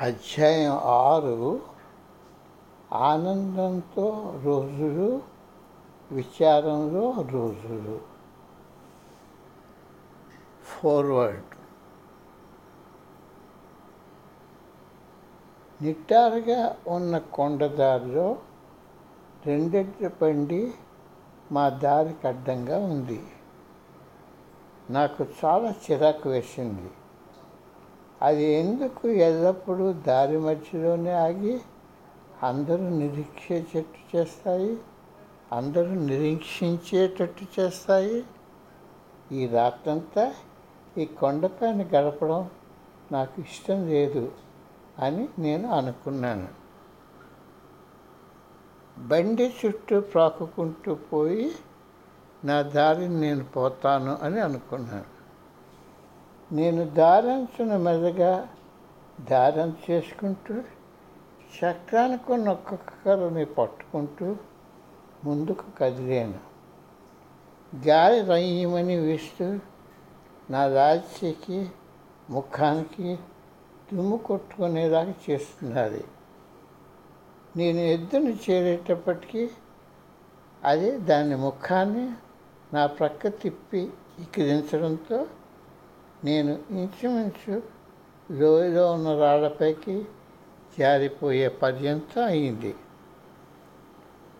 అధ్యాయం ఆరు ఆనందంతో రోజులు విచారంలో రోజులు. ఫార్వర్డ్ నిట్టారుగా ఉన్న కొండదారిలో రెండెట్ల బండి మా దారికి అడ్డంగా ఉంది. నాకు చాలా చిరాకు వేసింది. అది ఎందుకు ఎల్లప్పుడూ దారి మధ్యలోనే ఆగి అందరూ నిరీక్షించేటట్టు చేస్తాయి? అందరూ నిరీక్షించేటట్టు చేస్తాయి? ఈ రాత్రంతా ఈ కొండపైన గడపడం నాకు ఇష్టం లేదు అని నేను అనుకున్నాను. బండి చుట్టూ ప్రాకుకుంటూ పోయి నా దారిని నేను పోతాను అని అనుకున్నాను. నేను దారించిన మెదగా దారం చేసుకుంటూ చక్రానికి ఉన్న ఒక్కొక్క కర్రని పట్టుకుంటూ ముందుకు కదిలాను. గాలి రయ్యమని వేస్తూ నా రాజ్యకి ముఖానికి దుమ్ము కొట్టుకునేలాగా చేస్తున్నది. నేను ఎద్దును చేరేటప్పటికీ అది దాని ముఖాన్ని నా ప్రక్క తిప్పి ఇక్కిరించడంతో నేను ఇంచుమించు లోయలో ఉన్న రాళ్ళపైకి జారిపోయే పర్యంతం అయింది.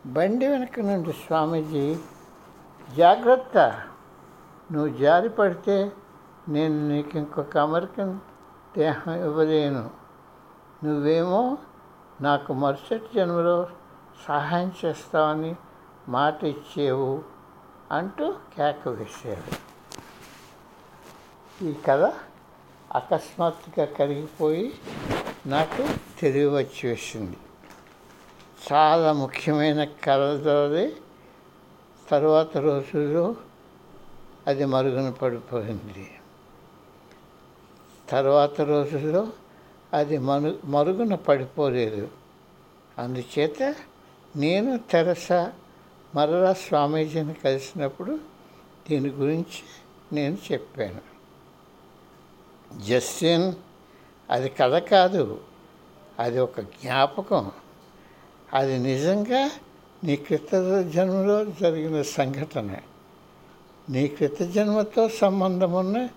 బండి వెనక నుండి స్వామీజీ జాగ్రత్త! నువ్వు జారి పడితే నేను నీకు ఇంకొక అమెరికన్ దేహం ఇవ్వలేను. నువ్వేమో నాకు మరుసటి జన్మలో సహాయం చేస్తావని మాట ఇచ్చేవు అంటూ కేక వేసేవి ఈ కథ అకస్మాత్తుగా కరిగిపోయి నాకు తెలివి వచ్చి వేసింది. చాలా ముఖ్యమైన కథది తరువాత రోజుల్లో అది మరుగున పడిపోయింది. తర్వాత రోజుల్లో అది మను మరుగున పడిపోలేదు. అందుచేత నేను తెరస మరలా స్వామీజీని కలిసినప్పుడు దీని గురించి నేను చెప్పాను. జస్టిన్ అది కథ కాదు. అది ఒక జ్ఞాపకం. అది నిజంగా నీ క్రిత జన్మలో జరిగిన సంఘటన. నీ క్రిత జన్మతో సంబంధం ఉన్న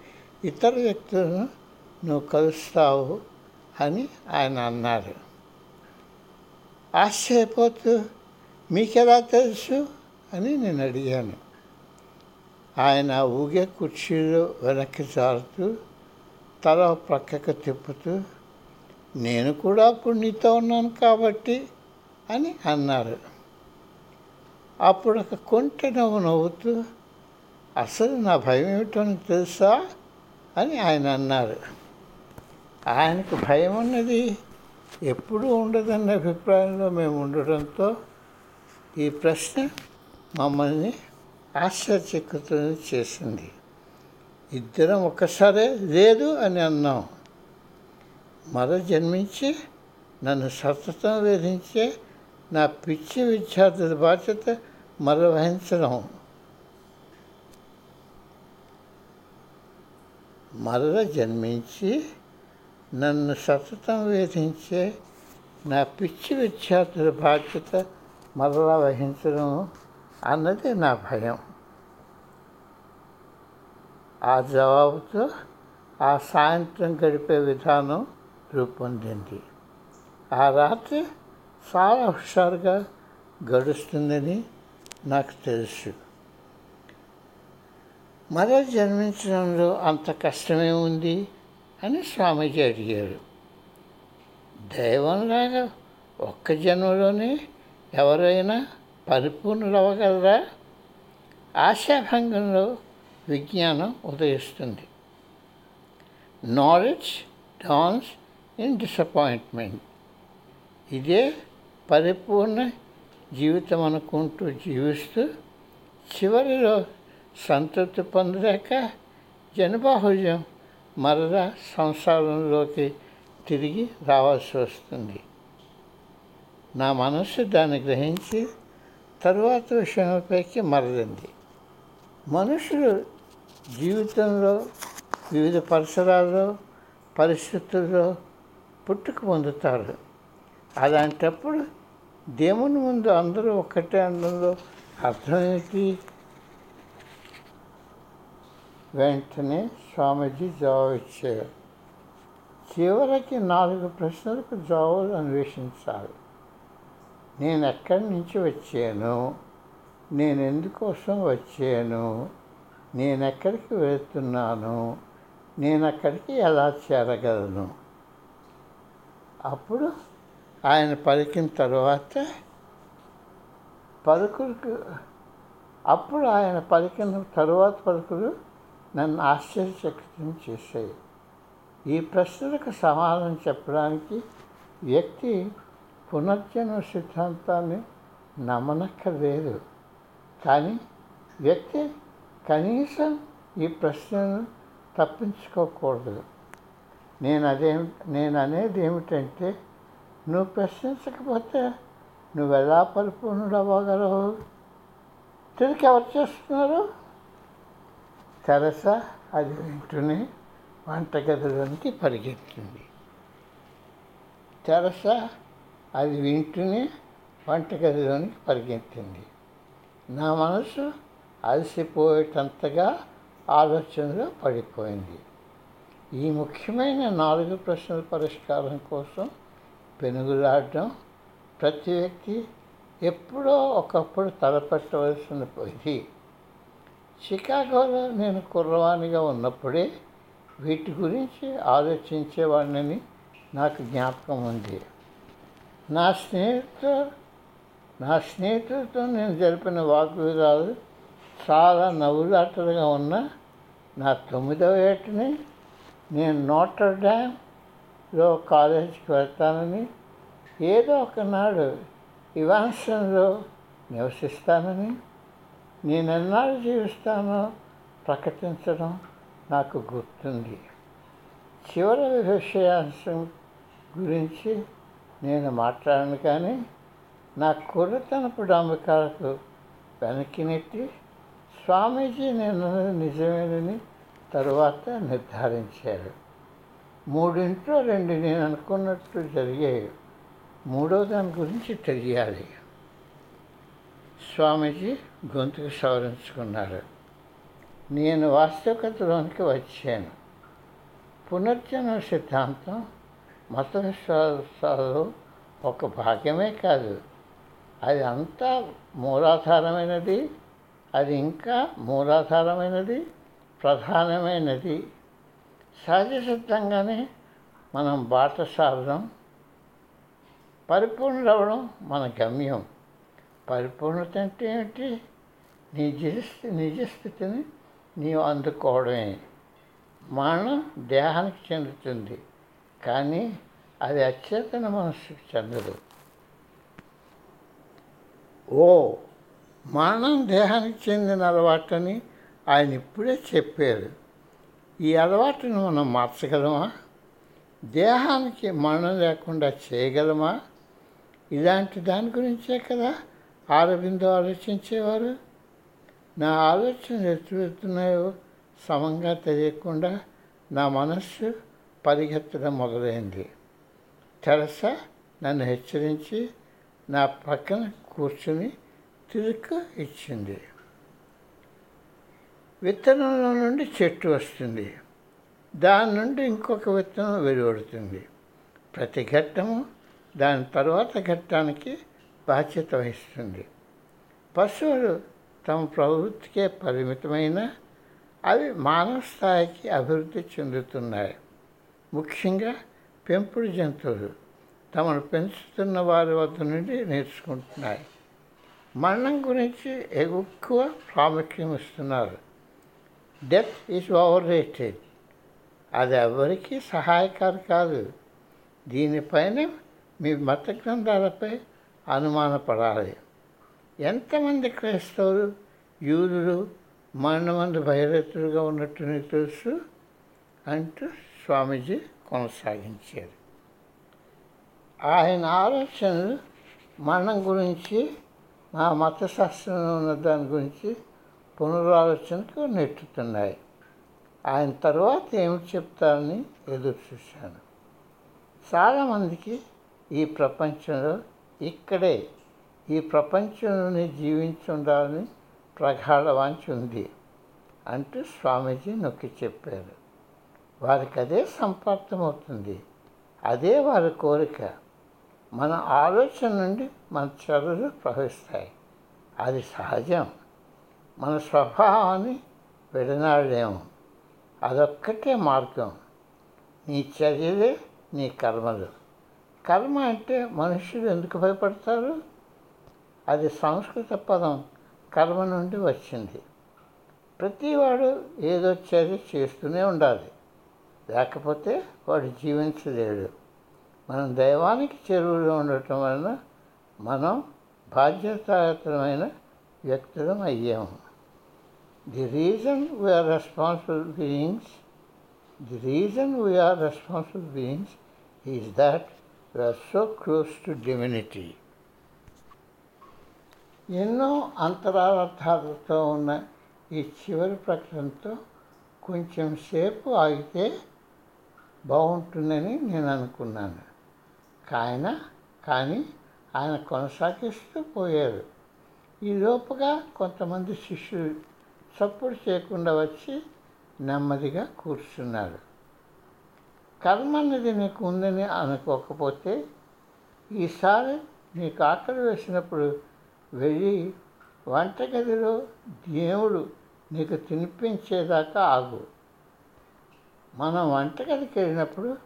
ఇతర వ్యక్తులను నువ్వు కలుస్తావు అని ఆయన అన్నారు. ఆశ్చర్యపోతూ మీకెలా తెలుసు? అని నేను అడిగాను. ఆయన ఊగే కుర్చీలో వెనక్కి జారుతూ తల ప్రక్కకు తిప్పుతూ నేను కూడా అప్పుడు నీతో ఉన్నాను కాబట్టి అని అన్నారు. అప్పుడు ఒక కొంటె నవ్వు నవ్వుతూ అసలు నా భయం ఏమిటో నీకు తెలుసా? అని ఆయన అన్నారు. ఆయనకు భయం ఉన్నది ఎప్పుడూ ఉండదన్న అభిప్రాయంలో మేము ఉండడంతో ఈ ప్రశ్న మమ్మల్ని ఆశ్చర్యచకితులను చేసింది. ఇద్దరం ఒక్కసారే లేదు అని అన్నాం. మర జన్మించి నన్ను సతతం వేధించే నా పిచ్చి విద్యార్థుల బాధ్యత మర వహించడం. మరల జన్మించి నన్ను సతతం వేధించే నా పిచ్చి విద్యార్థుల బాధ్యత మరలా వహించడం అన్నది నా భయం. ఆ జవాబుతో ఆ సాయంత్రం గడిపే విధానం రూపొందింది. ఆ రాత్రి చాలా హుషారుగా గడుస్తుందని నాకు తెలుసు. మరో జన్మించడంలో అంత కష్టమే ఉంది అని స్వామీజీ అడిగారు. దైవంలాగా ఒక్క జన్మలోనే ఎవరైనా పరిపూర్ణులు అవ్వగలరా ఆశాభంగంలో విజ్ఞానం ఉదయిస్తుంది. నాలెడ్జ్ డాన్స్ ఇన్ డిసప్పాయింట్మెంట్ ఇదే పరిపూర్ణ జీవితం అనుకుంటూ జీవిస్తూ చివరిలో సంతృప్తి పొందలేక జనబాహుల్యం మరలా సంసారంలోకి తిరిగి రావాల్సి వస్తుంది. నా మనస్సు దాన్ని గ్రహించి తరువాత విషయంపైకి మరలింది. మనుషులు జీవితంలో వివిధ పరిసరాల్లో పరిస్థితుల్లో పుట్టుక పొందుతారు. అలాంటప్పుడు దేవుని ముందు అందరూ ఒక్కటే అనడంలో అర్థం వెంటనే స్వామీజీ జవాబు ఇచ్చారు. చివరికి నాలుగు ప్రశ్నలకు జవాబులు అన్వేషించాలి నేను ఎక్కడి నుంచి వచ్చాను? నేను ఎందుకోసం వచ్చాను? నేను ఎక్కడికి వెళ్తున్నాను? నేను అక్కడికి ఎలా చేరగలను? అప్పుడు ఆయన పలికిన తర్వాత పలుకులకు అప్పుడు ఆయన పలికిన తరువాత పలుకులు నన్ను ఆశ్చర్యచకితం చేశాయి. ఈ ప్రశ్నలకు సమాధానం చెప్పడానికి వ్యక్తి పునర్జన్మ సిద్ధాంతాన్ని నమ్మనక్కర్లేదు. కానీ వ్యక్తి కనీసం ఈ ప్రశ్నను తప్పించుకోకూడదు. నేను అదే నేను అనేది ఏమిటంటే నువ్వు ప్రశ్నించకపోతే నువ్వు ఎలా పరిపూర్ణుడు అవ్వగలవు? తిరిగి ఎవరు చేస్తున్నారు? తెరస? అది వింటూనే వంటగదిలోనికి పరిగెత్తింది. తెరస? అది వింటూనే వంటగదిలోనికి పరిగెత్తింది. నా మనసు అలసిపోయేటంతగా ఆలోచనలో పడిపోయింది. ఈ ముఖ్యమైన నాలుగు ప్రశ్నల పరిష్కారం కోసం పెనుగులాడడం ప్రతి వ్యక్తి ఎప్పుడో ఒకప్పుడు తలపెట్టవలసిన ఇది చికాగోలో నేను కుర్రవాణిగా ఉన్నప్పుడే వీటి గురించి ఆలోచించేవాడిని నాకు జ్ఞాపకం ఉంది. నా స్నేహితుడు నా స్నేహితులతో నేను జరిపిన వాగ్వివాదాలు చాలా నవ్వులాటలుగా ఉన్న నా తొమ్మిదవ ఏటని నేను నోటర్ డ్యామ్లో కాలేజీకి వెళ్తానని ఏదో ఒకనాడు ఇవాన్సన్లో నివసిస్తానని నేను ఎన్నాళ్ళు జీవిస్తానో ప్రకటించడం నాకు గుర్తుంది. చివరి విషయాంశం గురించి నేను మాట్లాడను కానీ నా కుర్రతనపు డాంబికాలకు వెనక్కి నెట్టి స్వామీజీ నేను నిజమేనని తరువాత నిర్ధారించారు. మూడింట్లో రెండు నేను అనుకున్నట్టు జరిగాయి మూడో దాని గురించి తెలియాలి. స్వామీజీ గొంతుకు సవరించుకున్నారు. నేను వాస్తవికతలోనికి వచ్చాను. పునర్జన్మ సిద్ధాంతం మత విశ్వాసాలు ఒక భాగ్యమే కాదు. అది అంతా మూలాధారమైనది అది ఇంకా మూలాధారమైనది ప్రధానమైనది. సహజ సిద్ధంగానే మనం బాట సారడం పరిపూర్ణులవడం మన గమ్యం. పరిపూర్ణత అంటే ఏమిటి నిజ నిజస్థితిని నీవు అందుకోవడమే. మరణం దేహానికి చెందుతుంది కానీ అది అచేతన మనస్సుకు చెందదు. ఓ మరణం దేహానికి చెందిన అలవాటని ఆయన ఇప్పుడే చెప్పారు. ఈ అలవాటును మనం మార్చగలమా? దేహానికి మరణం లేకుండా చేయగలమా? ఇలాంటి దాని గురించే కదా ఆరబిందో ఆలోచించేవారు. నా ఆలోచనలు ఎత్తువెత్తున్నాయో సమంగా తెలియకుండా నా మనస్సు పరిగెత్తడం మొదలైంది. తెరస నన్ను హెచ్చరించి నా పక్కన కూర్చుని తిరుక్కు ఇచ్చింది. విత్తనంలో నుండి చెట్టు వస్తుంది. దాని నుండి ఇంకొక విత్తనం వెలువడుతుంది. ప్రతి ఘట్టము దాని తర్వాత ఘట్టానికి బాధ్యత వహిస్తుంది. పశువులు తమ ప్రవృత్తికే పరిమితమైన అవి మానవ స్థాయికి అభివృద్ధి చెందుతున్నాయి. ముఖ్యంగా పెంపుడు జంతువులు. తమను పెంచుతున్న వారి వద్ద నుండి నేర్చుకుంటున్నాయి. మరణం గురించి ఎక్కువ ప్రాముఖ్యం ఇస్తున్నారు. డెత్ ఈజ్ ఓవర్ రేటెడ్ అది ఎవరికీ సహాయకారి కాదు. దీనిపైన మీ మత గ్రంథాలపై అనుమానపడాలి. ఎంతమంది క్రైస్తవులు యూదులు మరణమంది భైరతులుగా ఉన్నట్టు నీకు తెలుసు? అంటూ స్వామీజీ కొనసాగించారు. ఆయన ఆలోచనలు మరణం గురించి నా మతశాస్త్రంలో ఉన్న దాని గురించి పునరాలోచనకు నెట్టుతున్నాయి. ఆయన తర్వాత ఏమి చెప్తారని ఎదురు చూశాను. చాలామందికి ఈ ప్రపంచంలో ఇక్కడే ఈ ప్రపంచంలోనే జీవించుండాలని ప్రగాఢ ఉంది అంటూ స్వామీజీ నొక్కి చెప్పారు. వారికి అదే సంపార్థమవుతుంది. అదే వారి కోరిక. మన ఆలోచన నుండి మన చర్యలు ప్రవహిస్తాయి. అది సహజం. మన స్వభావాన్ని విడనాడలేము. అదొక్కటే మార్గం. నీ చర్యలే నీ కర్మలు. కర్మ అంటే మనుషులు ఎందుకు భయపడతారు? అది సంస్కృత పదం. కర్మ నుండి వచ్చింది. ప్రతివాడు ఏదో చర్య చేస్తూనే ఉండాలి. లేకపోతే వాడు జీవించలేడు. మనం దైవానికి చెరువులో ఉండటం వలన మనం బాధ్యతాయుతమైన వ్యక్తులం అయ్యాము. The reason we are responsible beings the reason we are responsible beings is that we are so close to divinity ఎన్నో అంతరార్థాలతో ఉన్న ఈ చివరి ప్రకటనతో కొంచెం సేపు ఆగితే బాగుంటుందని నేను అనుకున్నాను. కాయన? కానీ ఆయన కొనసాగిస్తూ పోయారు. ఈ లోపుగా కొంతమంది శిష్యులు చప్పుడు చేయకుండా వచ్చి నెమ్మదిగా కూర్చున్నారు. కర్మ అనేది నీకు ఉందని అనుకోకపోతే ఈసారి నీకు ఆకలి వేసినప్పుడు వెళ్ళి వంటగదిలో దేవుడు నీకు తినిపించేదాకా ఆగు. మనం వంటగదికి వెళ్ళినప్పుడు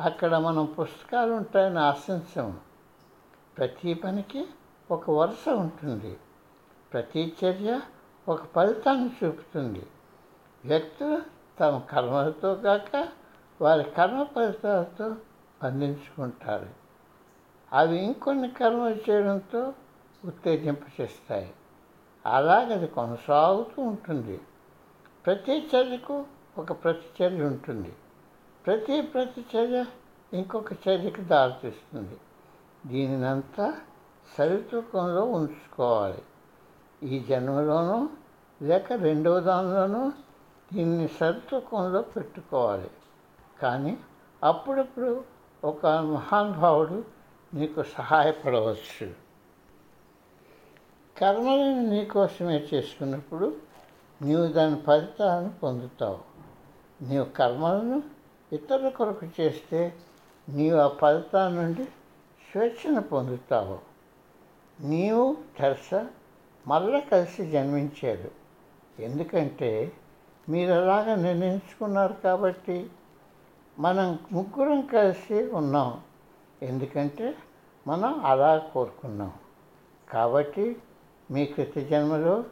అక్కడ మనం పుస్తకాలు ఉంటాయని ఆశించము. ప్రతి పనికి ఒక వరుస ఉంటుంది. ప్రతి చర్య ఒక ఫలితాన్ని చూపుతుంది. వ్యక్తులు తమ కర్మలతో కాక వారి కర్మ ఫలితాలతో బంధించుకుంటారు అవి ఇంకొన్ని కర్మలు చేయడంతో ఉత్తేజింపచేస్తాయి. అలాగది కొనసాగుతూ ఉంటుంది. ప్రతి చర్యకు ఒక ప్రతిచర్య ఉంటుంది. ప్రతి ప్రతి చర్య ఇంకొక చర్యకు దారితీస్తుంది. దీనినంతా సరితూకంలో ఉంచుకోవాలి. ఈ జన్మలోనూ లేక రెండవ దానిలోనూ దీన్ని సరితూకంలో పెట్టుకోవాలి. కానీ అప్పుడప్పుడు ఒక మహానుభావుడు నీకు సహాయపడవచ్చు. కర్మలను నీకోసమే చేసుకున్నప్పుడు నీవు దాని ఫలితాలను పొందుతావు. నీవు కర్మలను ఇతరుల కొరకు చేస్తే నీవు ఆ ఫలితాల నుండి స్వేచ్ఛను పొందుతావు. నీవు తెరస మళ్ళా కలిసి జన్మించారు. ఎందుకంటే మీరు అలాగ నిర్ణయించుకున్నారు కాబట్టి మనం ముగ్గురం కలిసి ఉన్నాం. ఎందుకంటే మనం అలా కోరుకున్నాం. కాబట్టి మీ కృత జన్మలో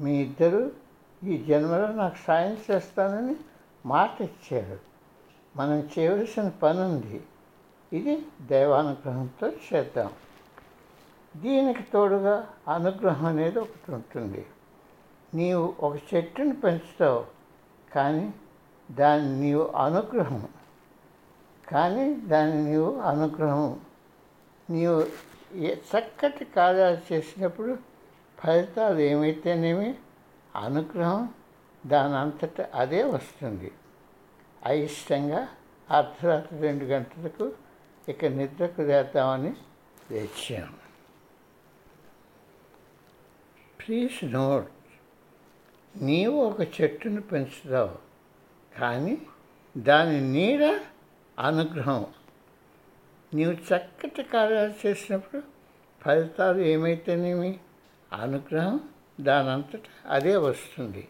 మీ ఇద్దరు ఈ జన్మలో నాకు సాయం చేస్తానని మాట ఇచ్చారు. మనం చేయవలసిన పని ఉంది ఇది దైవానుగ్రహంతో చేద్దాం. దీనికి తోడుగా అనుగ్రహం అనేది ఒకటి ఉంటుంది. నీవు ఒక చెట్టును పెంచుతావు కానీ దాని నీవు అనుగ్రహం కానీ దాని నీవు అనుగ్రహం నీవు చక్కటి కార్యాలు చేసినప్పుడు ఫలితాలు ఏమైతేనేమి? అనుగ్రహం దాని అంతటా అదే వస్తుంది. అయిష్టంగా అర్ధరాత్రి రెండు గంటలకు ఇక నిద్రకు చేద్దామని లేచాను ప్లీజ్ నోట్ నీవు ఒక చెట్టును పెంచుతావు కానీ దాని నీడ అనుగ్రహం. నీవు చక్కటి కార్యాలు చేసినప్పుడు ఫలితాలు ఏమైతేనేమి? అనుగ్రహం దానంతట అదే వస్తుంది.